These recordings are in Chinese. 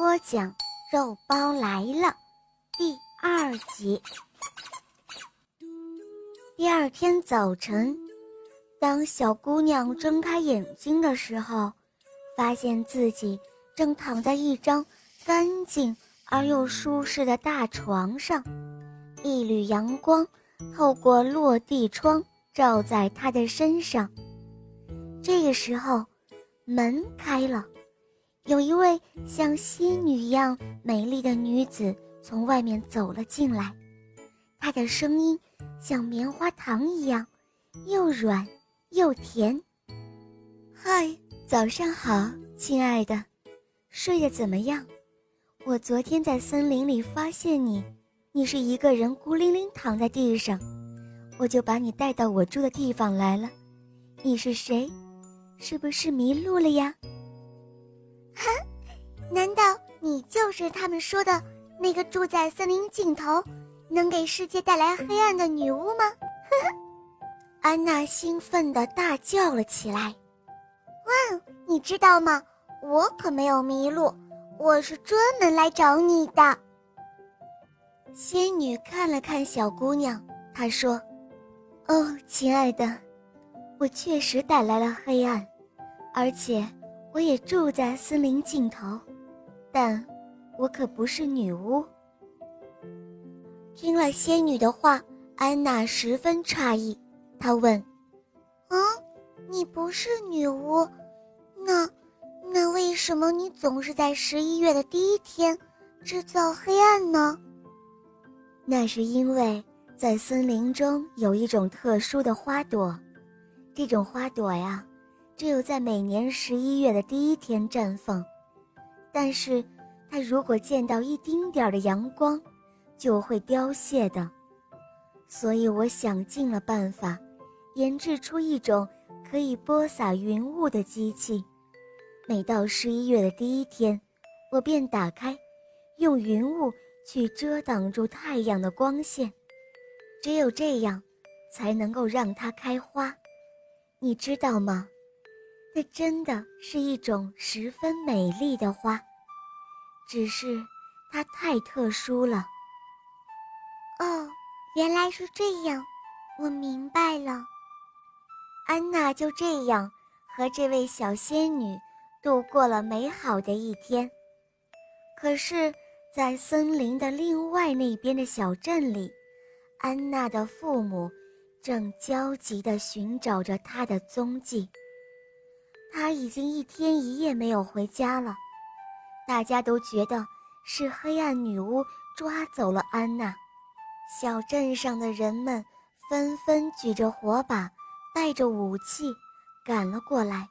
播讲肉包来了，第二集。第二天早晨，当小姑娘睁开眼睛的时候，发现自己正躺在一张干净而又舒适的大床上，一缕阳光透过落地窗照在她的身上。这个时候，门开了。有一位像仙女一样美丽的女子从外面走了进来，她的声音像棉花糖一样，又软又甜。嗨，早上好，亲爱的，睡得怎么样？我昨天在森林里发现你，你是一个人孤零零躺在地上，我就把你带到我住的地方来了。你是谁？是不是迷路了呀？难道你就是他们说的那个住在森林尽头、能给世界带来黑暗的女巫吗？呵呵，安娜兴奋地大叫了起来。哇，你知道吗？我可没有迷路，我是专门来找你的。仙女看了看小姑娘，她说：“哦，亲爱的，我确实带来了黑暗，而且我也住在森林尽头。”但，我可不是女巫。听了仙女的话，安娜十分诧异。她问：“啊，你不是女巫？那，那为什么你总是在十一月的第一天制造黑暗呢？”那是因为在森林中有一种特殊的花朵，这种花朵呀，只有在每年十一月的第一天绽放。但是，它如果见到一丁点儿的阳光，就会凋谢的。所以，我想尽了办法，研制出一种可以播撒云雾的机器。每到十一月的第一天，我便打开，用云雾去遮挡住太阳的光线。只有这样，才能够让它开花。你知道吗？那真的是一种十分美丽的花，只是它太特殊了。哦，原来是这样，我明白了。安娜就这样和这位小仙女度过了美好的一天。可是，在森林的另外那边的小镇里，安娜的父母正焦急地寻找着她的踪迹。他已经一天一夜没有回家了，大家都觉得是黑暗女巫抓走了安娜。小镇上的人们纷纷举着火把，带着武器赶了过来，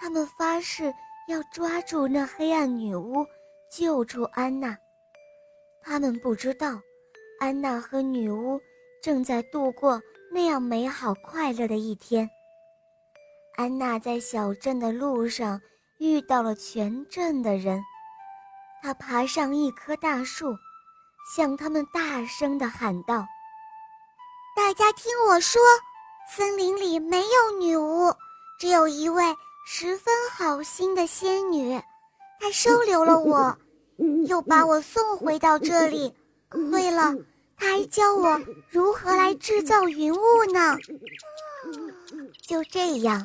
他们发誓要抓住那黑暗女巫，救出安娜。他们不知道，安娜和女巫正在度过那样美好快乐的一天。安娜在小镇的路上遇到了全镇的人，她爬上一棵大树，向他们大声地喊道：“大家听我说，森林里没有女巫，只有一位十分好心的仙女，她收留了我，又把我送回到这里。对了，她还教我如何来制造云雾呢。”就这样，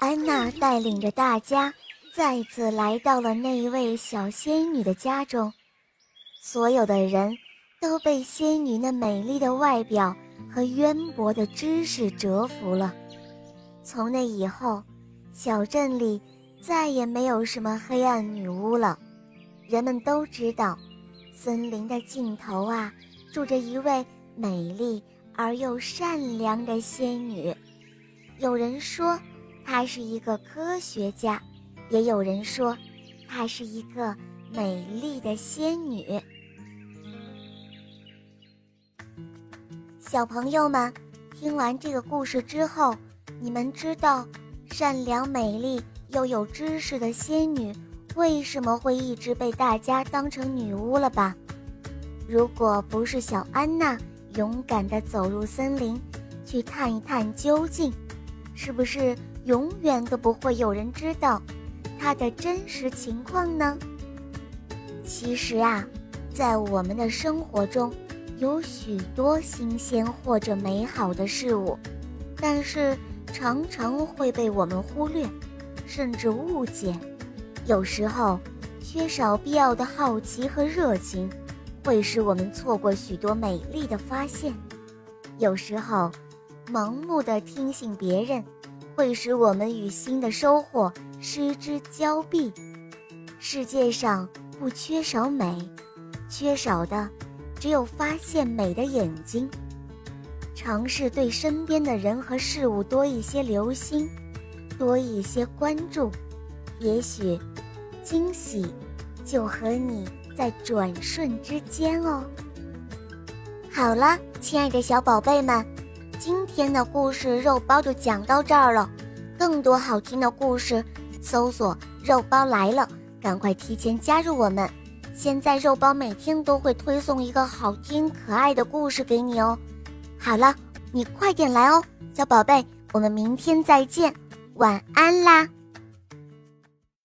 安娜带领着大家再次来到了那一位小仙女的家中。所有的人都被仙女那美丽的外表和渊博的知识折服了。从那以后，小镇里再也没有什么黑暗女巫了。人们都知道，森林的尽头啊，住着一位美丽而又善良的仙女。有人说，他是一个科学家，也有人说，她是一个美丽的仙女。小朋友们，听完这个故事之后，你们知道善良、美丽又有知识的仙女为什么会一直被大家当成女巫了吧？如果不是小安娜勇敢地走入森林，去探一探究竟，是不是永远都不会有人知道他的真实情况呢？其实啊，在我们的生活中。有许多新鲜或者美好的事物，但是常常会被我们忽略，甚至误解。有时候，缺少必要的好奇和热情，会使我们错过许多美丽的发现。有时候，盲目的听信别人，会使我们与新的收获失之交臂。世界上不缺少美，缺少的。只有发现美的眼睛，尝试对身边的人和事物多一些留心，多一些关注，也许惊喜就和你在转瞬之间哦。好了，亲爱的小宝贝们，今天的故事肉包就讲到这儿了。更多好听的故事，搜索“肉包来了”，赶快提前加入我们。现在肉包每天都会推送一个好听可爱的故事给你哦。好了，你快点来哦，小宝贝，我们明天再见，晚安啦。